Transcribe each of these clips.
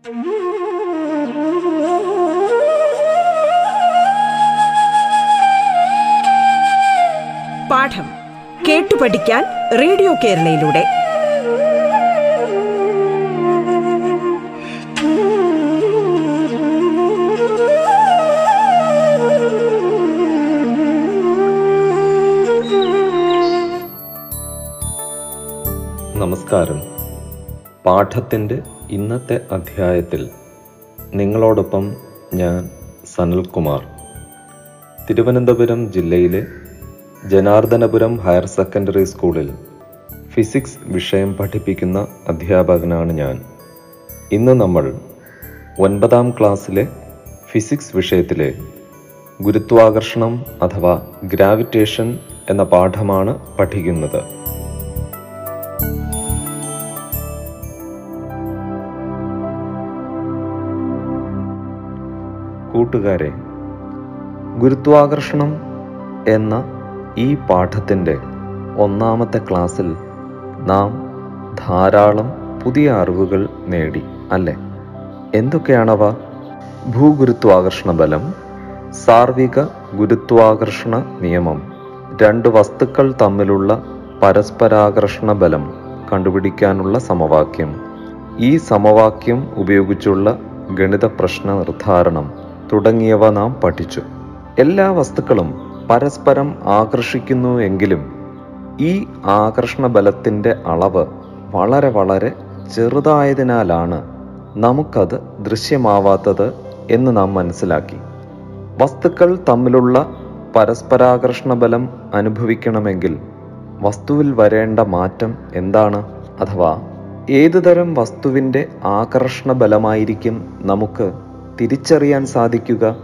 പാഠം കേട്ടു പഠിക്കാൻ റേഡിയോ കേരളയിലൂടെ. നമസ്കാരം. പാഠത്തിന്റെ ഇന്നത്തെ അധ്യായത്തിൽ നിങ്ങളോടൊപ്പം ഞാൻ സനൽകുമാർ. തിരുവനന്തപുരം ജില്ലയിലെ ജനാർദ്ദനപുരം ഹയർ സെക്കൻഡറി സ്കൂളിൽ ഫിസിക്സ് വിഷയം പഠിപ്പിക്കുന്ന അധ്യാപകനാണ് ഞാൻ. ഇന്ന് നമ്മൾ ഒൻപതാം ക്ലാസ്സിലെ ഫിസിക്സ് വിഷയത്തിലെ ഗുരുത്വാകർഷണം അഥവാ ഗ്രാവിറ്റേഷൻ എന്ന പാഠമാണ് പഠിക്കുന്നത്. കൂട്ടുകാരെ ഗുരുത്വാകർഷണം എന്ന ഈ പാഠത്തിന്റെ ഒന്നാമത്തെ ക്ലാസ്സിൽ നാം ധാരാളം പുതിയ അറിവുകൾ നേടി അല്ലേ? എന്തൊക്കെയാണവ? ഭൂഗുരുത്വാകർഷണ ബലം സാർവിക ഗുരുത്വാകർഷണ നിയമം രണ്ട് വസ്തുക്കൾ തമ്മിലുള്ള പരസ്പരാകർഷണ ബലം കണ്ടുപിടിക്കാനുള്ള സമവാക്യം. ഈ സമവാക്യം ഉപയോഗിച്ചുള്ള ഗണിത പ്രശ്ന നിർദ്ധാരണം തുടങ്ങിയവ നാം പഠിച്ചു. എല്ലാ വസ്തുക്കളും പരസ്പരം ആകർഷിക്കുന്നു എങ്കിലും ഈ ആകർഷണ ബലത്തിന്റെ അളവ് വളരെ വളരെ ചെറുതായതിനാലാണ് നമുക്കത് ദൃശ്യമാവാത്തത് എന്ന് നാം മനസ്സിലാക്കി. വസ്തുക്കൾ തമ്മിലുള്ള പരസ്പരാകർഷണ ബലം അനുഭവിക്കണമെങ്കിൽ വസ്തുവിൽ വരേണ്ട മാറ്റം എന്താണ്? അഥവാ ഏതുതരം വസ്തുവിന്റെ ആകർഷണ ബലമായിരിക്കും നമുക്ക് തിരിച്ചറിയാൻ സാധിക്കുക.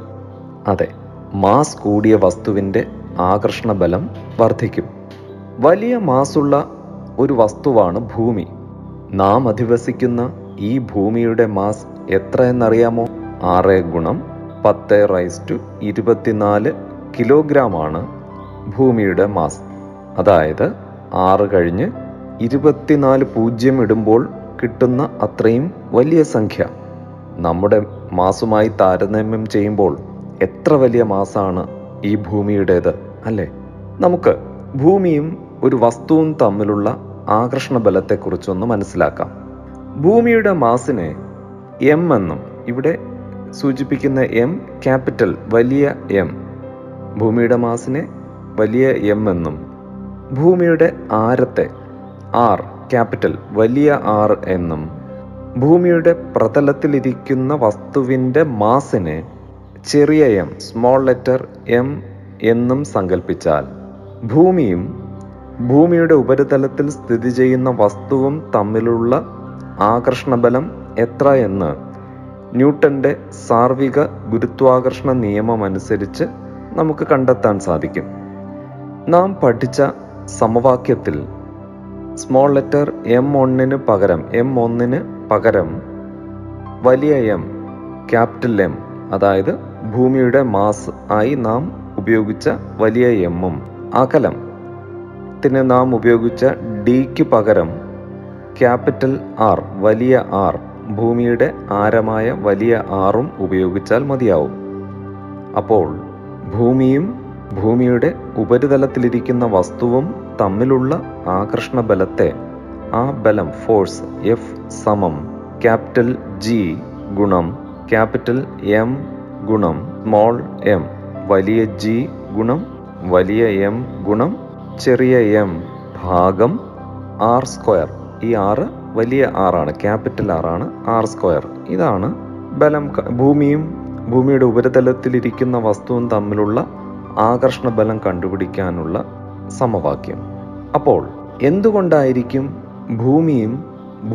അതെ മാസ് കൂടിയ വസ്തുവിന്റെ ആകർഷണ ബലം വർദ്ധിക്കും. വലിയ മാസുള്ള ഒരു വസ്തുവാണ് ഭൂമി. നാം അധിവസിക്കുന്ന ഈ ഭൂമിയുടെ മാസ് എത്ര എന്നറിയാമോ? ആറ് ഗുണം പത്ത് റൈസ് ടു ഇരുപത്തിനാല് കിലോഗ്രാം ആണ് ഭൂമിയുടെ മാസ്. അതായത് ആറ് കഴിഞ്ഞ് ഇരുപത്തിനാല് പൂജ്യം ഇടുമ്പോൾ കിട്ടുന്ന അത്രയും വലിയ സംഖ്യ. നമ്മുടെ മാസുമായി താരതമ്യം ചെയ്യുമ്പോൾ എത്ര വലിയ മാസാണ് ഈ ഭൂമിയുടേത് അല്ലേ? നമുക്ക് ഭൂമിയും ഒരു വസ്തുവും തമ്മിലുള്ള ആകർഷണ ബലത്തെക്കുറിച്ചൊന്ന് മനസ്സിലാക്കാം. ഭൂമിയുടെ മാസിനെ എം എന്നും ഇവിടെ സൂചിപ്പിക്കുന്ന എം ക്യാപിറ്റൽ വലിയ എം ഭൂമിയുടെ മാസിനെ വലിയ എം എന്നും ഭൂമിയുടെ ആരത്തെ? ആർ ക്യാപിറ്റൽ വലിയ ആർ എന്നും ഭൂമിയുടെ പ്രതലത്തിലിരിക്കുന്ന വസ്തുവിന്റെ മാസിനെ ചെറിയ എം സ്മോൾ ലെറ്റർ എം എന്നും സങ്കല്പിച്ചാൽ ഭൂമിയും ഭൂമിയുടെ ഉപരിതലത്തിൽ സ്ഥിതി ചെയ്യുന്ന വസ്തുവും തമ്മിലുള്ള ആകർഷണബലം എത്ര എന്ന് ന്യൂട്ടന്റെ സാർവിക ഗുരുത്വാകർഷണ നിയമം അനുസരിച്ച് നമുക്ക് കണ്ടെത്താൻ സാധിക്കും. നാം പഠിച്ച സമവാക്യത്തിൽ സ്മോൾ ലെറ്റർ എം ഒന്നിന് പകരം എം ഒന്നിന് പകരം വലിയ എം ക്യാപിറ്റൽ എം അതായത് ഭൂമിയുടെ മാസ് ആയി നാം ഉപയോഗിച്ച വലിയ എമ്മും അകലം. ത്തിന് നാം ഉപയോഗിച്ച ഡിക്ക് പകരം ക്യാപിറ്റൽ ആർ വലിയ ആർ ഭൂമിയുടെ ആരമായ വലിയ ആറും ഉപയോഗിച്ചാൽ മതിയാവും. അപ്പോൾ ഭൂമിയും ഭൂമിയുടെ ഉപരിതലത്തിലിരിക്കുന്ന വസ്തുവും തമ്മിലുള്ള ആകർഷണ ബലത്തെ ആ ബലം ഫോഴ്സ് എഫ് സമം ക്യാപിറ്റൽ ജി ഗുണം ക്യാപിറ്റൽ എം ഗുണം സ്മോൾ എം വലിയ ജി ഗുണം വലിയ എം ഗുണം ചെറിയ എം ഭാഗം ആർ സ്ക്വയർ ഈ ആറ് വലിയ ആറാണ് ക്യാപിറ്റൽ ആറാണ് ആർ സ്ക്വയർ ഇതാണ് ബലം ഭൂമിയും ഭൂമിയുടെ ഉപരിതലത്തിലിരിക്കുന്ന വസ്തുവും തമ്മിലുള്ള ആകർഷണ ബലം കണ്ടുപിടിക്കാനുള്ള സമവാക്യം. അപ്പോൾ എന്തുകൊണ്ടായിരിക്കും ഭൂമിയും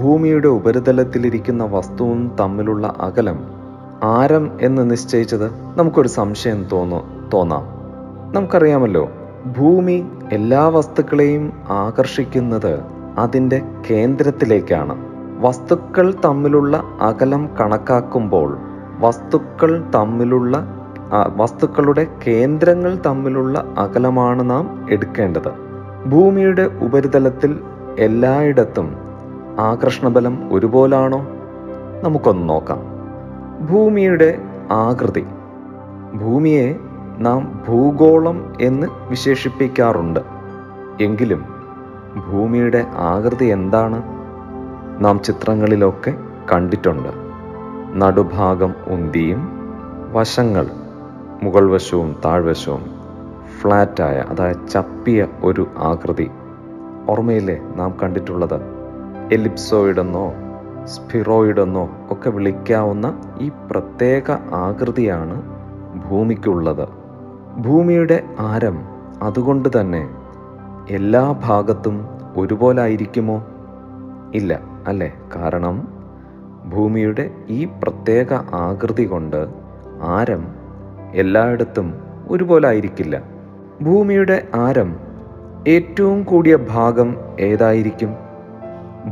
ഭൂമിയുടെ ഉപരിതലത്തിലിരിക്കുന്ന വസ്തുവും തമ്മിലുള്ള അകലം ആരം എന്ന് നിശ്ചയിച്ചത് നമുക്കൊരു സംശയം തോന്നു തോന്നാം. നമുക്കറിയാമല്ലോ ഭൂമി എല്ലാ വസ്തുക്കളെയും ആകർഷിക്കുന്നത് അതിന്റെ കേന്ദ്രത്തിലേക്കാണ്. വസ്തുക്കൾ തമ്മിലുള്ള അകലം കണക്കാക്കുമ്പോൾ വസ്തുക്കൾ തമ്മിലുള്ള വസ്തുക്കളുടെ കേന്ദ്രങ്ങൾ തമ്മിലുള്ള അകലമാണ് നാം എടുക്കേണ്ടത്. ഭൂമിയുടെ ഉപരിതലത്തിൽ എല്ലായിടത്തും ആകർഷണബലം ഒരുപോലാണോ? നമുക്കൊന്ന് നോക്കാം. ഭൂമിയുടെ ആകൃതി. ഭൂമിയെ നാം ഭൂഗോളം എന്ന് വിശേഷിപ്പിക്കാറുണ്ട്. എങ്കിലും ഭൂമിയുടെ ആകൃതി എന്താണ്? നാം ചിത്രങ്ങളിലൊക്കെ കണ്ടിട്ടുണ്ട്. നടുഭാഗം ഉന്തിയും വശങ്ങൾ മുകൾവശവും താഴ്വശവും ഫ്ലാറ്റായ അതായത് ചപ്പിയ ഒരു ആകൃതി. ഓർമ്മയില്ലേ നാം കണ്ടിട്ടുള്ളത് എലിപ്സോയിഡെന്നോ സ്പിറോയിഡെന്നോ ഒക്കെ വിളിക്കാവുന്ന ഈ പ്രത്യേക ആകൃതിയാണ് ഭൂമിക്കുള്ളത്. ഭൂമിയുടെ ആരം അതുകൊണ്ട് തന്നെ എല്ലാ ഭാഗത്തും ഒരുപോലെ ആയിരിക്കുമോ ഇല്ല അല്ലെ? കാരണം ഭൂമിയുടെ ഈ പ്രത്യേക ആകൃതി കൊണ്ട് ആരം എല്ലായിടത്തും ഒരുപോലെ ആയിരിക്കില്ല ഭൂമിയുടെ ആരം ഏറ്റവും കൂടിയ ഭാഗം ഏതായിരിക്കും?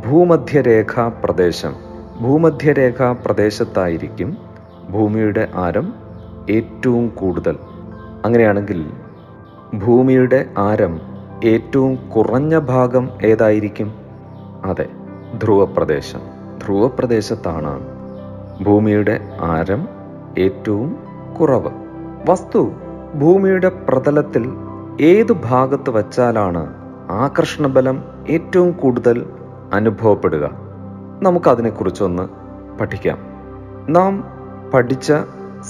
ഭൂമധ്യരേഖാ പ്രദേശം. ഭൂമധ്യരേഖാ പ്രദേശത്തായിരിക്കും ഭൂമിയുടെ ആരം ഏറ്റവും കൂടുതൽ. അങ്ങനെയാണെങ്കിൽ ഭൂമിയുടെ ആരം ഏറ്റവും കുറഞ്ഞ ഭാഗം ഏതായിരിക്കും? അതെ ധ്രുവപ്രദേശം. ധ്രുവപ്രദേശത്താണ് ഭൂമിയുടെ ആരം ഏറ്റവും കുറവ്. വസ്തു ഭൂമിയുടെ പ്രതലത്തിൽ ഏതു ഭാഗത്ത് വച്ചാലാണ് ആകർഷണബലം ഏറ്റവും കൂടുതൽ അനുഭവപ്പെടുക? നമുക്കതിനെക്കുറിച്ചൊന്ന് പഠിക്കാം. നാം പഠിച്ച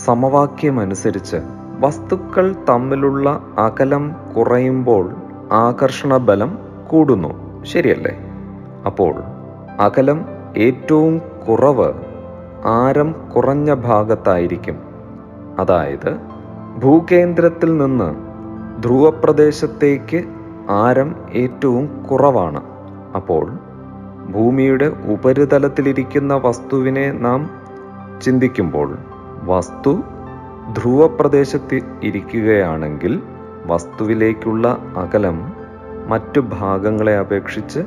സമവാക്യമനുസരിച്ച് വസ്തുക്കൾ തമ്മിലുള്ള അകലം കുറയുമ്പോൾ ആകർഷണബലം കൂടുന്നു. ശരിയല്ലേ? അപ്പോൾ അകലം ഏറ്റവും കുറവ് ആരം കുറഞ്ഞ ഭാഗത്തായിരിക്കും. അതായത് ഭൂകേന്ദ്രത്തിൽ നിന്ന് ധ്രുവപ്രദേശത്തേക്ക് ആരം ഏറ്റവും കുറവാണ്. അപ്പോൾ ഭൂമിയുടെ ഉപരിതലത്തിലിരിക്കുന്ന വസ്തുവിനെ നാം ചിന്തിക്കുമ്പോൾ വസ്തു ധ്രുവപ്രദേശത്ത് ഇരിക്കുകയാണെങ്കിൽ വസ്തുവിലേക്കുള്ള അകലം മറ്റു ഭാഗങ്ങളെ അപേക്ഷിച്ച്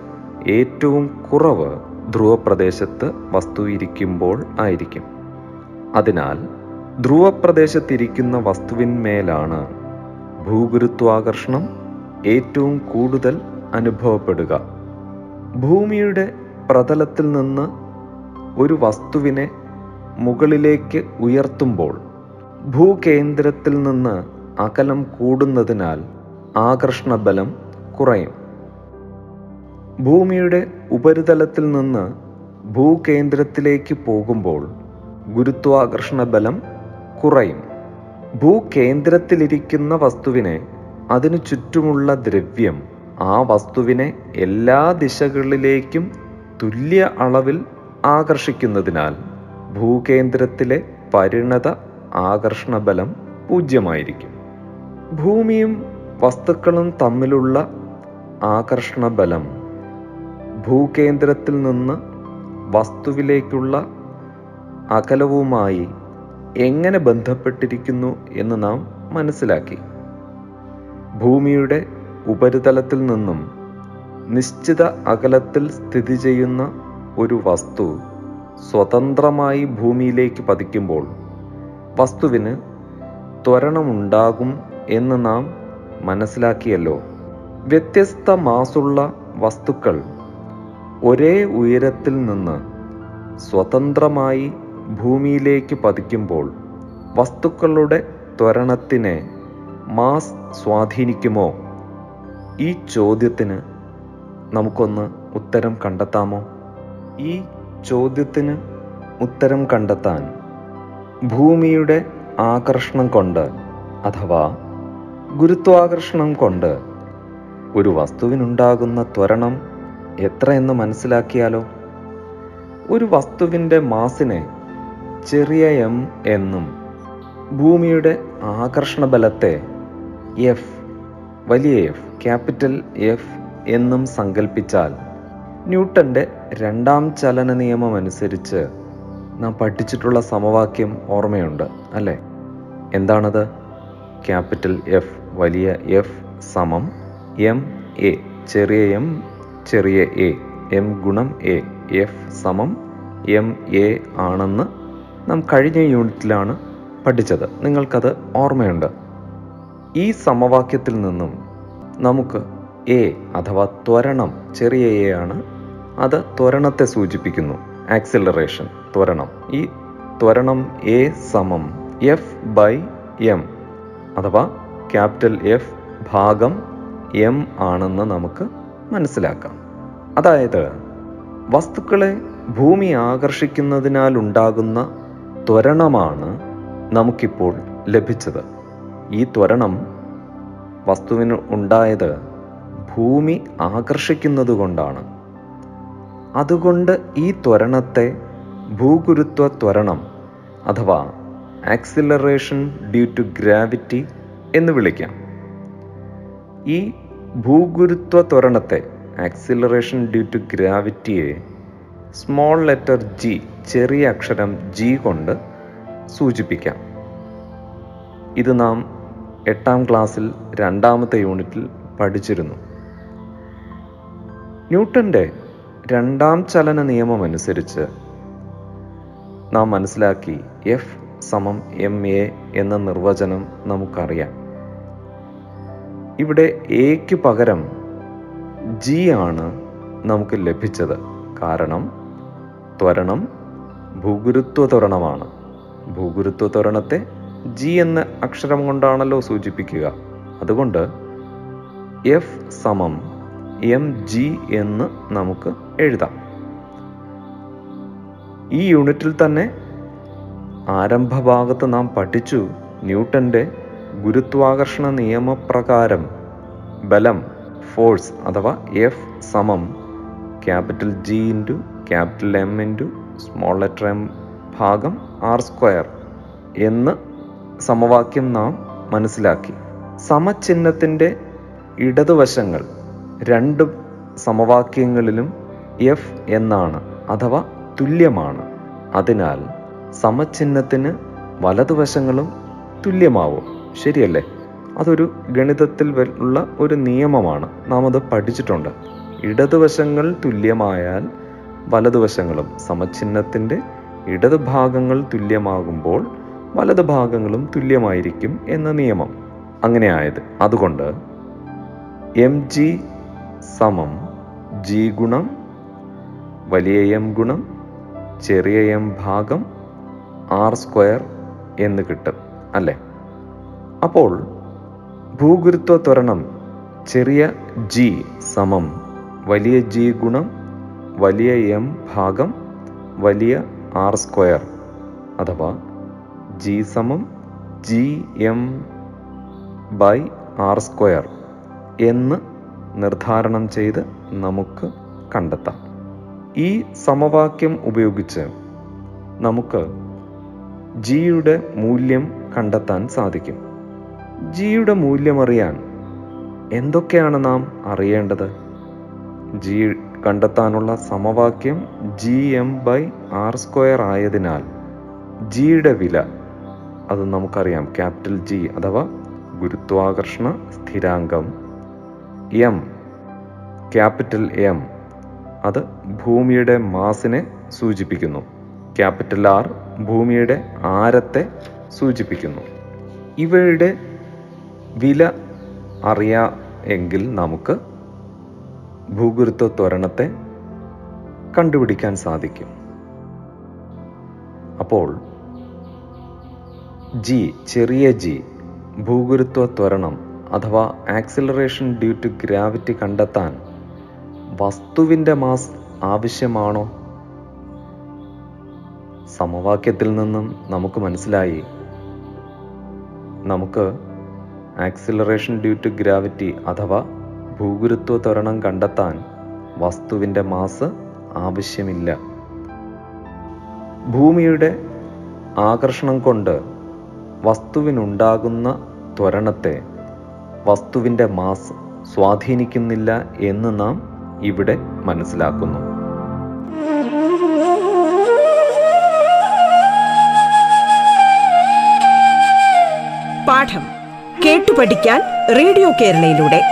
ഏറ്റവും കുറവ് ധ്രുവപ്രദേശത്ത് വസ്തു ഇരിക്കുമ്പോൾ ആയിരിക്കും. അതിനാൽ ധ്രുവപ്രദേശത്തിരിക്കുന്ന വസ്തുവിന്മേലാണ് ഭൂഗുരുത്വാകർഷണം ഏറ്റവും കൂടുതൽ അനുഭവപ്പെടുക. ഭൂമിയുടെ പ്രതലത്തിൽ നിന്ന് ഒരു വസ്തുവിനെ മുകളിലേക്ക് ഉയർത്തുമ്പോൾ ഭൂകേന്ദ്രത്തിൽ നിന്ന് അകലം കൂടുന്നതിനാൽ ആകർഷണബലം കുറയും. ഭൂമിയുടെ ഉപരിതലത്തിൽ നിന്ന് ഭൂകേന്ദ്രത്തിലേക്ക് പോകുമ്പോൾ ഗുരുത്വാകർഷണ ബലം കുറയും. ഭൂകേന്ദ്രത്തിലിരിക്കുന്ന വസ്തുവിനെ അതിനു ചുറ്റുമുള്ള ദ്രവ്യം ആ വസ്തുവിനെ എല്ലാ ദിശകളിലേക്കും തുല്യ അളവിൽ ആകർഷിക്കുന്നതിനാൽ ഭൂകേന്ദ്രത്തിലെ പരിണത ആകർഷണ ബലം പൂജ്യമായിരിക്കും. ഭൂമിയും വസ്തുക്കളും തമ്മിലുള്ള ആകർഷണ ബലം ഭൂകേന്ദ്രത്തിൽ നിന്ന് വസ്തുവിലേക്കുള്ള അകലവുമായി എങ്ങനെ ബന്ധപ്പെട്ടിരിക്കുന്നു എന്ന് നാം മനസ്സിലാക്കി. ഭൂമിയുടെ ഉപരിതലത്തിൽ നിന്നും നിശ്ചിത അകലത്തിൽ സ്ഥിതി ചെയ്യുന്ന ഒരു വസ്തു സ്വതന്ത്രമായി ഭൂമിയിലേക്ക് പതിക്കുമ്പോൾ വസ്തുവിന് ത്വരണമുണ്ടാകും എന്ന് നാം മനസ്സിലാക്കിയല്ലോ. വ്യത്യസ്ത മാസുള്ള വസ്തുക്കൾ ഒരേ ഉയരത്തിൽ നിന്ന് സ്വതന്ത്രമായി ഭൂമിയിലേക്ക് പതിക്കുമ്പോൾ വസ്തുക്കളുടെ ത്വരണത്തിനെ മാസ് സ്വാധീനിക്കുമോ? ഈ ചോദ്യത്തിന് നമുക്കൊന്ന് ഉത്തരം കണ്ടെത്താമോ? ഈ ചോദ്യത്തിന് ഉത്തരം കണ്ടെത്താൻ ഭൂമിയുടെ ആകർഷണം കൊണ്ട് അഥവാ ഗുരുത്വാകർഷണം കൊണ്ട് ഒരു വസ്തുവിനുണ്ടാകുന്ന ത്വരണം എത്രയെന്ന് മനസ്സിലാക്കിയാലോ? ഒരു വസ്തുവിന്റെ മാസിനെ ചെറിയ എം എന്നും ഭൂമിയുടെ ആകർഷണ ബലത്തെ എഫ് വലിയ എഫ് ക്യാപിറ്റൽ എഫ് എന്നും സങ്കല്പിച്ചാൽ ന്യൂട്ടന്റെ രണ്ടാം ചലന നിയമം അനുസരിച്ച് നാം പഠിച്ചിട്ടുള്ള സമവാക്യം ഓർമ്മയുണ്ട് അല്ലേ? എന്താണത്? ക്യാപിറ്റൽ എഫ് വലിയ എഫ് സമം എം എ ചെറിയ എം ചെറിയ എ എം ഗുണം എ എഫ് സമം എം എ ആണെന്ന് നാം കഴിഞ്ഞ യൂണിറ്റിലാണ് പഠിച്ചത്. നിങ്ങൾക്കത് ഓർമ്മയുണ്ട്. ഈ സമവാക്യത്തിൽ നിന്നും നമുക്ക് എ അഥവാ ത്വരണം ചെറിയ എ ആണ്. അത് ത്വരണത്തെ സൂചിപ്പിക്കുന്നു. ആക്സിലറേഷൻ ത്വരണം. ഈ ത്വരണം എ സമം എഫ് ബൈ എം അഥവാ ക്യാപിറ്റൽ എഫ് ഭാഗം എം ആണെന്ന് നമുക്ക് മനസ്സിലാക്കാം. അതായത് വസ്തുക്കളെ ഭൂമി ആകർഷിക്കുന്നതിനാൽ ഉണ്ടാകുന്ന ത്വരണമാണ് നമുക്കിപ്പോൾ ലഭിച്ചത്. ഈ ത്വരണം വസ്തുവിന് ഉണ്ടായത് ഭൂമി ആകർഷിക്കുന്നത് കൊണ്ടാണ് അതുകൊണ്ട് ഈ ത്വരണത്തെ ഭൂഗുരുത്വ ത്വരണം അഥവാ ആക്സിലറേഷൻ ഡ്യൂ ടു ഗ്രാവിറ്റി എന്ന് വിളിക്കാം. ഈ ഭൂഗുരുത്വ ത്വരണത്തെ ആക്സിലറേഷൻ ഡ്യൂ ടു ഗ്രാവിറ്റിയെ സ്മോൾ ലെറ്റർ ജി ചെറിയ അക്ഷരം ജി കൊണ്ട് സൂചിപ്പിക്കാം. ഇത് നാം എട്ടാം ക്ലാസ്സിൽ രണ്ടാമത്തെ യൂണിറ്റിൽ പഠിച്ചിരുന്നു. ന്യൂട്ടന്റെ രണ്ടാം ചലന നിയമം അനുസരിച്ച് നാം മനസ്സിലാക്കി എഫ് സമം എം എ എന്ന നിർവചനം നമുക്കറിയാം. ഇവിടെ എക്ക് പകരം ജി ആണ് നമുക്ക് ലഭിച്ചത്. കാരണം ത്വരണം ഭൂഗുരുത്വ ത്വരണമാണ് ഭൂഗുരുത്വ ത്വരണത്തെ ജി എന്ന അക്ഷരം കൊണ്ടാണല്ലോ സൂചിപ്പിക്കുക. അതുകൊണ്ട് എഫ് സമം എം ജി എന്ന് നമുക്ക് എഴുതാം. ഈ യൂണിറ്റിൽ തന്നെ ആരംഭഭാഗത്ത് നാം പഠിച്ചു ന്യൂട്ടന്റെ ഗുരുത്വാകർഷണ നിയമപ്രകാരം ബലം ഫോഴ്സ് അഥവാ എഫ് സമം capital G into capital M into small letter M ഭാഗം ആർ സ്ക്വയർ എന്ന് സമവാക്യം നാം മനസ്സിലാക്കി. സമചിഹ്നത്തിന്റെ ഇടതുവശങ്ങൾ രണ്ട് സമവാക്യങ്ങളിലും എഫ് എന്നാണ് അഥവാ തുല്യമാണ്. അതിനാൽ സമചിഹ്നത്തിന് വലതുവശങ്ങളും തുല്യമാവും. ശരിയല്ലേ? അതൊരു ഗണിതത്തിൽ ഉള്ള ഒരു നിയമമാണ്. നാം അത് പഠിച്ചിട്ടുണ്ട്. ഇടതുവശങ്ങൾ തുല്യമായാൽ വലതുവശങ്ങളും സമചിഹ്നത്തിന്റെ ഇടതുഭാഗങ്ങൾ തുല്യമാകുമ്പോൾ വലതുഭാഗങ്ങളും തുല്യമായിരിക്കും എന്ന നിയമം അങ്ങനെ ആയത് അതുകൊണ്ട് എം ജി സമം ജി ഗുണം വലിയ എം ഗുണം ചെറിയ എം ഭാഗം ആർ സ്ക്വയർ എന്ന് കിട്ടും അല്ലേ? അപ്പോൾ ഭൂഗുരുത്വ ത്വരണം ചെറിയ ജി സമം വലിയ ജി ഗുണം വലിയ എം ഭാഗം വലിയ ആർ സ്ക്വയർ അഥവാ ജി സമം G M by R square എന്ന് നിർദ്ധാരണം ചെയ്ത് നമുക്ക് കണ്ടെത്താം. ഈ സമവാക്യം ഉപയോഗിച്ച് നമുക്ക് ജിയുടെ മൂല്യം കണ്ടെത്താൻ സാധിക്കും. ജിയുടെ മൂല്യം അറിയാൻ എന്തൊക്കെയാണ് നാം അറിയേണ്ടത്? ജി കണ്ടെത്താനുള്ള സമവാക്യം G M by R square ആയതിനാൽ ജിയുടെ വില അത് നമുക്കറിയാം. ക്യാപിറ്റൽ ജി അഥവാ ഗുരുത്വാകർഷണ സ്ഥിരാങ്കം എം ക്യാപിറ്റൽ എം അത് ഭൂമിയുടെ മാസിനെ സൂചിപ്പിക്കുന്നു. ക്യാപിറ്റൽ ആർ ഭൂമിയുടെ ആരത്തെ സൂചിപ്പിക്കുന്നു. ഇവയുടെ വില അറിയാ എങ്കിൽ നമുക്ക് ഭൂഗുരുത്വ ത്വരണത്തെ കണ്ടുപിടിക്കാൻ സാധിക്കും. അപ്പോൾ ജി ചെറിയ ജി ഭൂഗുരുത്വ ത്വരണം അഥവാ ആക്സിലറേഷൻ ഡ്യൂ ടു ഗ്രാവിറ്റി കണ്ടെത്താൻ വസ്തുവിന്റെ മാസ് ആവശ്യമാണോ? സമവാക്യത്തിൽ നിന്നും നമുക്ക് മനസ്സിലായി. നമുക്ക് ആക്സിലറേഷൻ ഡ്യൂ ടു ഗ്രാവിറ്റി അഥവാ ഭൂഗുരുത്വ ത്വരണം കണ്ടെത്താൻ വസ്തുവിന്റെ മാസ് ആവശ്യമില്ല. ഭൂമിയുടെ ആകർഷണം കൊണ്ട് വസ്തുവിനുണ്ടാകുന്ന ത്വരണത്തെ വസ്തുവിന്റെ മാസ് സ്വാധീനിക്കുന്നില്ല എന്ന് നാം ഇവിടെ മനസ്സിലാക്കുന്നു. പാഠം കേട്ടു പഠിക്കാൻ റേഡിയോ കേരളയിലൂടെ.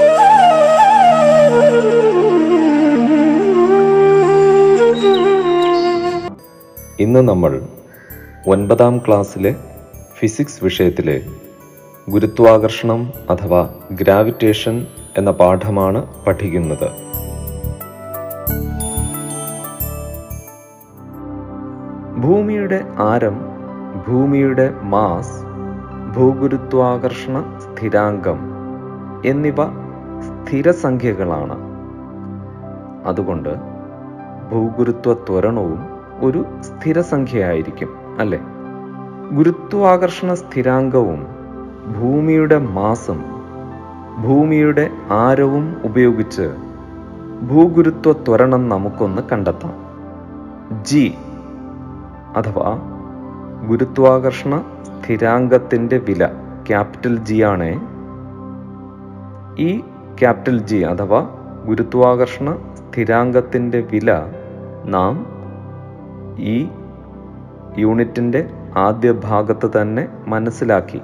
ഇന്ന് നമ്മൾ ഒൻപതാം ക്ലാസ്സിലെ ഫിസിക്സ് വിഷയത്തിലെ ഗുരുത്വാകർഷണം അഥവാ ഗ്രാവിറ്റേഷൻ എന്ന പാഠമാണ് പഠിക്കുന്നത്. ഭൂമിയുടെ ആരം ഭൂമിയുടെ മാസ് ഭൂഗുരുത്വാകർഷണ സ്ഥിരാങ്കം എന്നിവ സ്ഥിരസംഖ്യകളാണ്. അതുകൊണ്ട് ഭൂഗുരുത്വ ത്വരണവും ഒരു സ്ഥിരസംഖ്യയായിരിക്കും അല്ലെ? ഗുരുത്വാകർഷണ സ്ഥിരാങ്കവും ഭൂമിയുടെ മാസം ഭൂമിയുടെ ആരവും ഉപയോഗിച്ച് ഭൂഗുരുത്വ ത്വരണം നമുക്കൊന്ന് കണ്ടെത്താം. ജി അഥവാ ഗുരുത്വാകർഷണ സ്ഥിരാങ്കത്തിന്റെ വില ക്യാപിറ്റൽ ജി ആണ്. ഈ ക്യാപിറ്റൽ ജി അഥവാ ഗുരുത്വാകർഷണ സ്ഥിരാങ്കത്തിന്റെ വില നാം ഈ യൂണിറ്റിന്റെ ആദ്യ ഭാഗത്ത് തന്നെ മനസ്സിലാക്കി.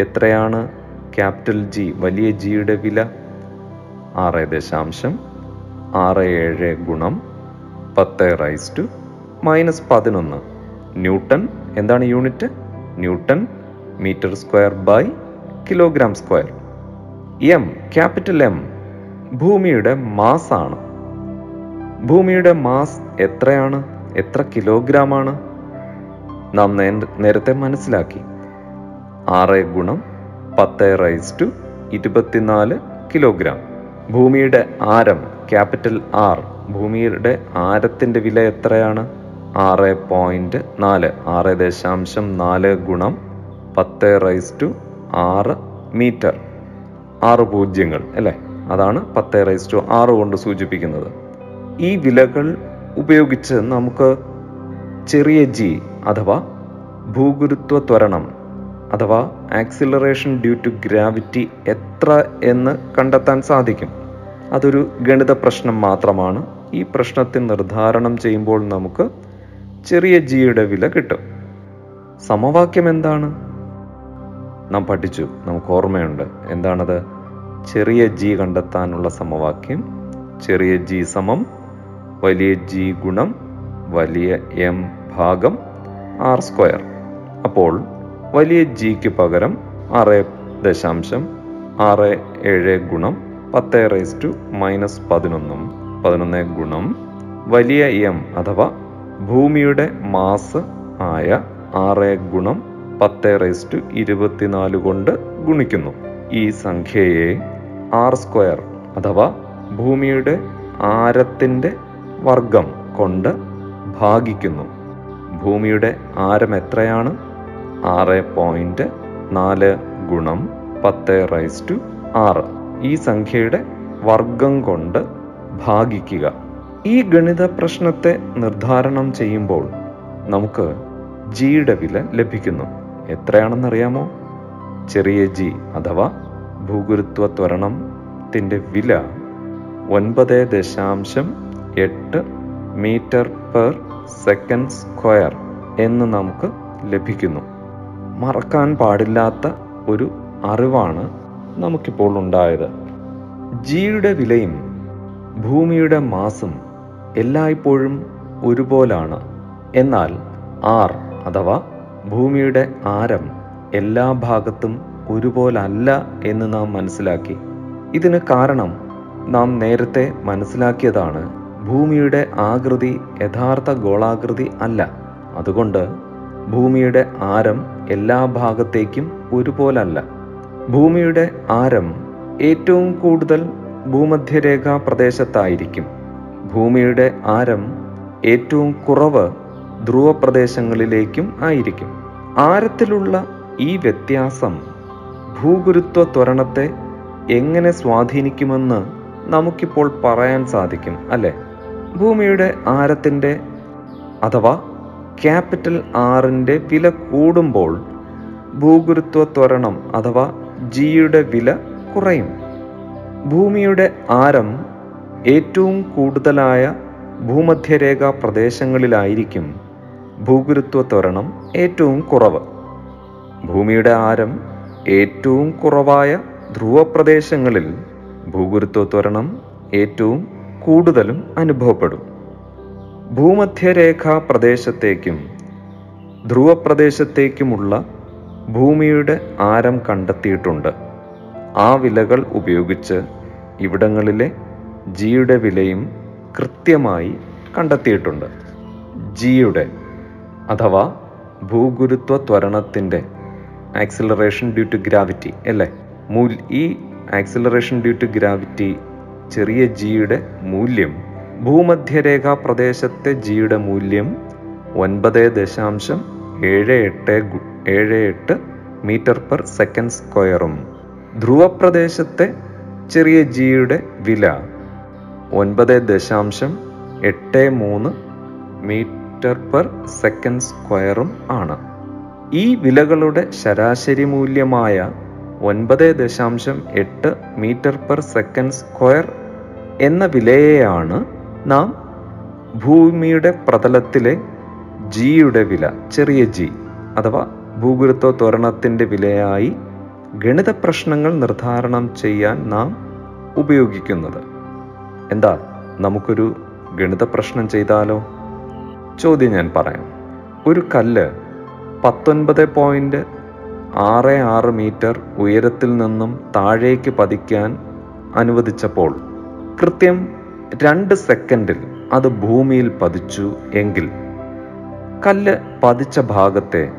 എത്രയാണ് ക്യാപിറ്റൽ ജി? വലിയ ജിയുടെ വില? ആറ് ദശാംശം ആറ് ഏഴ് ഗുണം പത്ത് റൈസ് ടു മൈനസ് പതിനൊന്ന്. ന്യൂട്ടൺ എന്താണ് unit? Newton metre square by kilogram square. M capital M ഭൂമിയുടെ മാസ് ആണ് ഭൂമിയുടെ മാസ് എത്രയാണ്? എത്ര കിലോഗ്രാം ആണ് നാം നേ- നേരത്തെ മനസ്സിലാക്കി. ആറ് ഗുണം പത്ത് റൈസ് ടു ഇരുപത്തിനാല് കിലോഗ്രാം. ഭൂമിയുടെ ആരം ക്യാപിറ്റൽ ആർ ഭൂമിയുടെ ആരത്തിന്റെ വില എത്രയാണ്? ആറ് പോയിന്റ് നാല് ആറ് ദശാംശം നാല് ഗുണം പത്ത് റൈസ് ടു ആറ് മീറ്റർ. ആറ് പൂജ്യങ്ങൾ അല്ലേ? അതാണ് പത്ത് റൈസ് ടു ആറ് കൊണ്ട് സൂചിപ്പിക്കുന്നത്. ഈ വിലകൾ ഉപയോഗിച്ച് നമുക്ക് ചെറിയ ജി അഥവാ ഭൂഗുരുത്വ ത്വരണം അഥവാ ആക്സിലറേഷൻ ഡ്യൂ ടു ഗ്രാവിറ്റി എത്ര എന്ന് കണ്ടെത്താൻ സാധിക്കും. അതൊരു ഗണിത പ്രശ്നം മാത്രമാണ്. ഈ പ്രശ്നത്തിൽ നിർദ്ധാരണം ചെയ്യുമ്പോൾ നമുക്ക് ചെറിയ ജിയുടെ വില കിട്ടും. സമവാക്യം എന്താണ്? നാം പഠിച്ചു. നമുക്ക് ഓർമ്മയുണ്ട്. എന്താണത്? ചെറിയ ജി കണ്ടെത്താനുള്ള സമവാക്യം. ചെറിയ ജി സമം വലിയ ജി ഗുണം വലിയ എം ഭാഗം ആർ സ്ക്വയർ. അപ്പോൾ വലിയ ജിക്ക് പകരം ആറ് ദശാംശം ആറ് ഏഴ് ഗുണം പത്ത് റേസ് ടു മൈനസ് പതിനൊന്നും. പതിനൊന്ന് ഗുണം വലിയ എം അഥവാ ഭൂമിയുടെ മാസ് ആയ ആറ് ഗുണം പത്ത് റേസ് ടു ഇരുപത്തിനാല് കൊണ്ട് ഗുണിക്കുന്നു. ഈ സംഖ്യയെ ആർ സ്ക്വയർ അഥവാ ഭൂമിയുടെ ആരത്തിന്റെ വർഗം കൊണ്ട് ഭാഗിക്കുന്നു. ഭൂമിയുടെ ആരം എത്രയാണ്? ആറ് പോയിന്റ് നാല് ഗുണം പത്ത് റൈസ് ടു ആറ്. ഈ സംഖ്യയുടെ വർഗം കൊണ്ട് ഭാഗിക്കുക. ഈ ഗണിത പ്രശ്നത്തെ നിർദ്ധാരണം ചെയ്യുമ്പോൾ നമുക്ക് ജിയുടെ വില ലഭിക്കുന്നു. എത്രയാണെന്നറിയാമോ? ചെറിയ ജി അഥവാ ഭൂഗുരുത്വ ത്വരണത്തിന്റെ വില ഒൻപത് ദശാംശം എട്ട് മീറ്റർ പെർ സെക്കൻഡ് സ്ക്വയർ എന്ന് നമുക്ക് ലഭിക്കുന്നു. മറക്കാൻ പാടില്ലാത്ത ഒരു അറിവാണ് നമുക്കിപ്പോൾ ഉണ്ടായത്. ജിയുടെ വിലയും ഭൂമിയുടെ മാസും എല്ലായ്പ്പോഴും ഒരുപോലാണ്. എന്നാൽ ആർ അഥവാ ഭൂമിയുടെ ആരം എല്ലാ ഭാഗത്തും ഒരുപോലല്ല എന്ന് നാം മനസ്സിലാക്കി. ഇതിന് കാരണം നാം നേരത്തെ മനസ്സിലാക്കിയതാണ് ഭൂമിയുടെ ആകൃതി യഥാർത്ഥ ഗോളാകൃതി അല്ല. അതുകൊണ്ട് ഭൂമിയുടെ ആരം എല്ലാ ഭാഗത്തേക്കും ഒരുപോലല്ല. ഭൂമിയുടെ ആരം ഏറ്റവും കൂടുതൽ ഭൂമധ്യരേഖാ പ്രദേശത്തായിരിക്കും. ഭൂമിയുടെ ആരം ഏറ്റവും കുറവ് ധ്രുവ പ്രദേശങ്ങളിലേക്കും ആയിരിക്കും. ആരത്തിലുള്ള ഈ വ്യത്യാസം ഭൂഗുരുത്വ ത്വരണത്തെ എങ്ങനെ സ്വാധീനിക്കുമെന്ന് നമുക്കിപ്പോൾ പറയാൻ സാധിക്കും അല്ലെ? ഭൂമിയുടെ ആരത്തിന്റെ അഥവാ ക്യാപിറ്റൽ ആറിന്റെ വില കൂടുമ്പോൾ ഭൂഗുരുത്വ ത്വരണം അഥവാ ജിയുടെ വില കുറയും. ഭൂമിയുടെ ആരം ഏറ്റവും കൂടുതലായ ഭൂമധ്യരേഖ പ്രദേശങ്ങളിലായിരിക്കും ഭൂഗുരുത്വ ത്വരണം ഏറ്റവും കുറവ്. ഭൂമിയുടെ ആരം ഏറ്റവും കുറവായ ധ്രുവപ്രദേശങ്ങളിൽ ഭൂഗുരുത്വ ത്വരണം ഏറ്റവും കൂടുതലും അനുഭവപ്പെടും. ഭൂമധ്യരേഖാ പ്രദേശത്തേക്കും ധ്രുവപ്രദേശത്തേക്കുമുള്ള ഭൂമിയുടെ ആരം കണ്ടെത്തിയിട്ടുണ്ട്. ആ വിലകൾ ഉപയോഗിച്ച് ഇവിടങ്ങളിലെ ജിയുടെ വിലയും കൃത്യമായി കണ്ടെത്തിയിട്ടുണ്ട്. ജിയുടെ അഥവാ ഭൂഗുരുത്വ ത്വരണത്തിന്റെ ആക്സിലറേഷൻ ഡ്യൂ ടു ഗ്രാവിറ്റി അല്ലേ? ഈ ആക്സിലറേഷൻ ഡ്യൂ ടു ഗ്രാവിറ്റി ചെറിയ ജിയുടെ മൂല്യം. ഭൂമധ്യരേഖാ പ്രദേശത്തെ ജിയുടെ മൂല്യം ഒൻപത് ദശാംശം ഏഴ് എട്ട് ഏഴ് എട്ട് മീറ്റർ പെർ സെക്കൻഡ് സ്ക്വയറും. ധ്രുവപ്രദേശത്തെ ചെറിയ ജിയുടെ വില ഒൻപത് ദശാംശം എട്ട് മൂന്ന് മീറ്റർ പെർ സെക്കൻഡ് സ്ക്വയറും ആണ്. ഈ വിലകളുടെ ശരാശരി മൂല്യമായ ഒൻപത് ദശാംശം എട്ട് മീറ്റർ പെർ സെക്കൻഡ് സ്ക്വയർ എന്ന വിലയെയാണ് നാം ഭൂമിയുടെ പ്രതലത്തിലെ ജിയുടെ വില ചെറിയ ജി അഥവാ ഭൂഗുരുത്വ ത്വരണത്തിന്റെ വിലയായി ഗണിത പ്രശ്നങ്ങൾ നിർദ്ധാരണം ചെയ്യാൻ നാം ഉപയോഗിക്കുന്നത്. എന്താ നമുക്കൊരു ഗണിത പ്രശ്നം ചെയ്താലോ? ചോദ്യം ഞാൻ പറയാം. ഒരു കല്ല് പത്തൊൻപത് പോയിന്റ് ആറ് ആറ് മീറ്റർ ഉയരത്തിൽ നിന്നും താഴേക്ക് പതിക്കാൻ അനുവദിച്ചപ്പോൾ കൃത്യം രണ്ട് സെക്കൻഡിൽ അത് ഭൂമിയിൽ പതിച്ചു എങ്കിൽ കല്ല് പതിച്ച ഭാഗത്തെ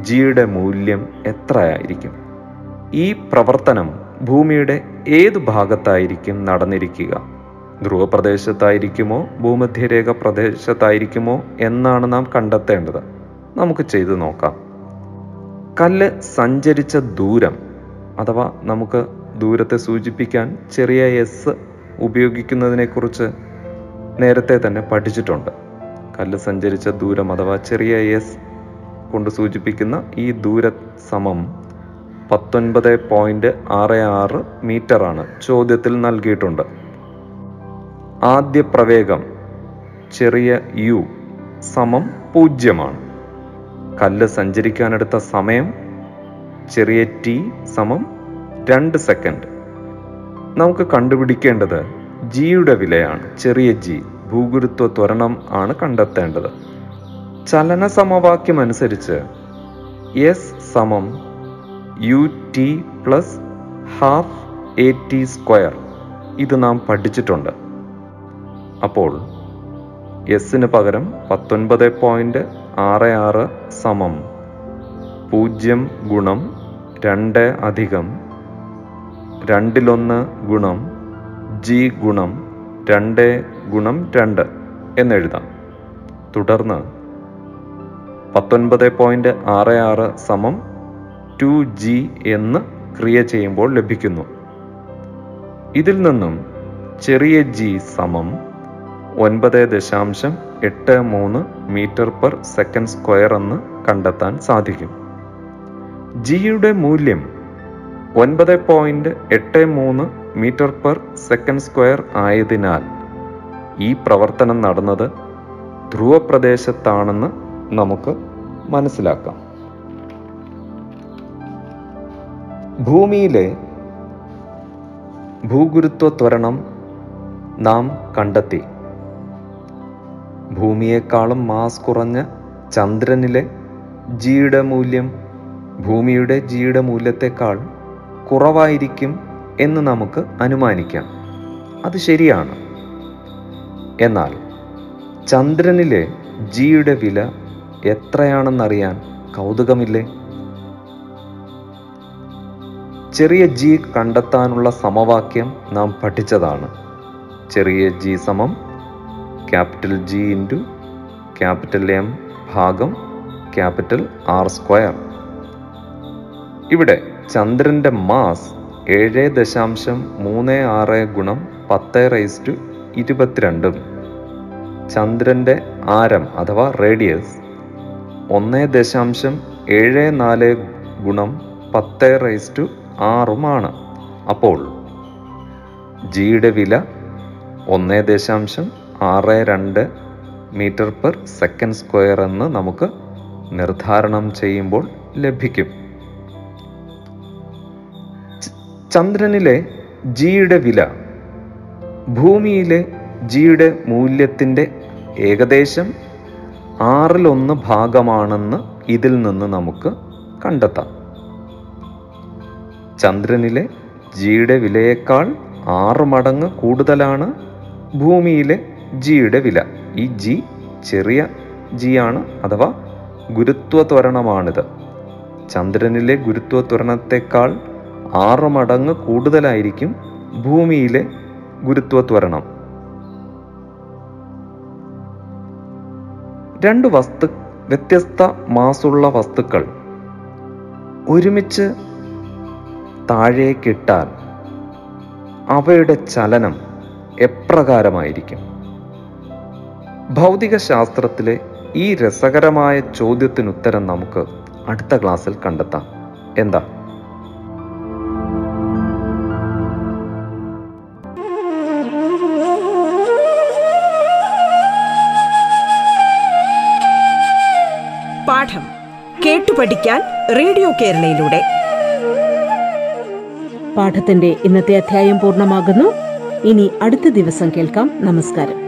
ജിയുടെ മൂല്യം എത്രയായിരിക്കും? ഈ പ്രവർത്തനം ഭൂമിയുടെ ഏതു ഭാഗത്തായിരിക്കും നടന്നിരിക്കുക? ധ്രുവപ്രദേശത്തായിരിക്കുമോ? ഭൂമധ്യരേഖ പ്രദേശത്തായിരിക്കുമോ എന്നാണ് നാം കണ്ടെത്തേണ്ടത്. നമുക്ക് ചെയ്തു നോക്കാം. കല്ല് സഞ്ചരിച്ച ദൂരം അഥവാ നമുക്ക് ദൂരത്തെ സൂചിപ്പിക്കാൻ ചെറിയ എസ് ഉപയോഗിക്കുന്നതിനെക്കുറിച്ച് നേരത്തെ തന്നെ പഠിച്ചിട്ടുണ്ട്. കല്ല് സഞ്ചരിച്ച ദൂരം അഥവാ ചെറിയ എസ് കൊണ്ട് സൂചിപ്പിക്കുന്ന ഈ ദൂര സമം പത്തൊൻപത് പോയിന്റ് ആറ് ആറ് മീറ്ററാണ് ചോദ്യത്തിൽ നൽകിയിട്ടുണ്ട്. ആദ്യ പ്രവേഗം ചെറിയ യു സമം പൂജ്യമാണ്. കല്ല് സഞ്ചരിക്കാനെടുത്ത സമയം ചെറിയ ടി സമം രണ്ട് സെക്കൻഡ്. നമുക്ക് കണ്ടുപിടിക്കേണ്ടത് ജിയുടെ വിലയാണ്. ചെറിയ ജി ഭൂഗുരുത്വ ത്വരണം ആണ് കണ്ടെത്തേണ്ടത്. ചലന സമവാക്യം അനുസരിച്ച് എസ് സമം U T plus half A T square ഇത് നാം പഠിച്ചിട്ടുണ്ട്. അപ്പോൾ എസിന് പകരം പത്തൊൻപത് പോയിന്റ് ആറ് ആറ് സമം. പൂജ്യം ഗുണം രണ്ട് അധികം. രണ്ടിലൊന്ന് ഗുണം ജി ഗുണം രണ്ട് ഗുണം രണ്ട് എന്നെഴുതാം. തുടർന്ന് പത്തൊൻപത് പോയിന്റ് ആറ് ആറ് സമം ടു ജി എന്ന് ക്രിയ ചെയ്യുമ്പോൾ ലഭിക്കുന്നു. ഇതിൽ നിന്നും ചെറിയ ജി സമം ഒൻപത് ദശാംശം എട്ട് മൂന്ന് മീറ്റർ പെർ സെക്കൻഡ് സ്ക്വയർ എന്ന് കണ്ടെത്താൻ സാധിക്കും. ജിയുടെ മൂല്യം ഒൻപത് പോയിന്റ് എട്ട് മൂന്ന് മീറ്റർ പെർ സെക്കൻഡ് സ്ക്വയർ ആയതിനാൽ ഈ പ്രവർത്തനം നടന്നത് ധ്രുവപ്രദേശത്താണെന്ന് നമുക്ക് മനസ്സിലാക്കാം. ഭൂമിയിലെ ഭൂഗുരുത്വ ത്വരണം നാം കണ്ടെത്തി. ഭൂമിയേക്കാളും മാസ് കുറഞ്ഞ ചന്ദ്രനിലെ ജിയുടെ മൂല്യം ഭൂമിയുടെ ജിയുടെ മൂല്യത്തെക്കാൾ കുറവായിരിക്കും എന്ന് നമുക്ക് അനുമാനിക്കാം. അത് ശരിയാണ്. എന്നാൽ ചന്ദ്രനിലെ ജിയുടെ വില എത്രയാണെന്നറിയാൻ കൗതുകമില്ലേ? ചെറിയ ജി കണ്ടെത്താനുള്ള സമവാക്യം നാം പഠിച്ചതാണ്. ചെറിയ ജി സമം capital G into capital M ഭാഗം ക്യാപിറ്റൽ ആർ സ്ക്വയർ. ഇവിടെ ചന്ദ്രന്റെ മാസ് ഏഴ് ദശാംശം മൂന്ന് ആറ് ഗുണം പത്ത് റൈസ് ടു ഇരുപത്തിരണ്ടും. ചന്ദ്രന്റെ ആരം അഥവാ റേഡിയസ് ഒന്ന് ദശാംശം ഏഴ് നാല് ഗുണം പത്ത് റൈസ് ടു ആറുമാണ് അപ്പോൾ ജിയുടെ വില ഒന്ന് ദശാംശം ആറ് രണ്ട് മീറ്റർ പെർ സെക്കൻഡ് സ്ക്വയർ എന്ന് നമുക്ക് നിർദ്ധാരണം ചെയ്യുമ്പോൾ ലഭിക്കും. ചന്ദ്രനിലെ ജിയുടെ വില ഭൂമിയിലെ ജിയുടെ മൂല്യത്തിന്റെ ഏകദേശം ആറിലൊന്ന് ഭാഗമാണെന്ന് ഇതിൽ നിന്ന് നമുക്ക് കണ്ടെത്താം. ചന്ദ്രനിലെ ജിയുടെ വിലയേക്കാൾ ആറ് മടങ്ങ് കൂടുതലാണ് ഭൂമിയിലെ ജിയുടെ വില. ഈ ജി ചെറിയ ജി ആണ് അഥവാ ഗുരുത്വ ത്വരണമാണിത് ചന്ദ്രനിലെ ഗുരുത്വ ത്വരണത്തെക്കാൾ ആറ് മടങ്ങ് കൂടുതലായിരിക്കും ഭൂമിയിലെ ഗുരുത്വ ത്വരണം രണ്ട് വസ്തു വ്യത്യസ്ത മാസുള്ള വസ്തുക്കൾ ഒരുമിച്ച് താഴേക്കിട്ടാൽ അവയുടെ ചലനം എപ്രകാരമായിരിക്കും? ഭൗതിക ശാസ്ത്രത്തിലെ ഈ രസകരമായ ചോദ്യത്തിനുത്തരം നമുക്ക് അടുത്ത ക്ലാസ്സിൽ കണ്ടെത്താം. എന്താ? പാഠം കേട്ടു പഠിക്കാൻ റേഡിയോ കേരളയിലൂടെ. പാഠത്തിന്റെ ഇന്നത്തെ അധ്യായം പൂർണമാകുന്നു. ഇനി അടുത്ത ദിവസം കേൾക്കാം. നമസ്കാരം.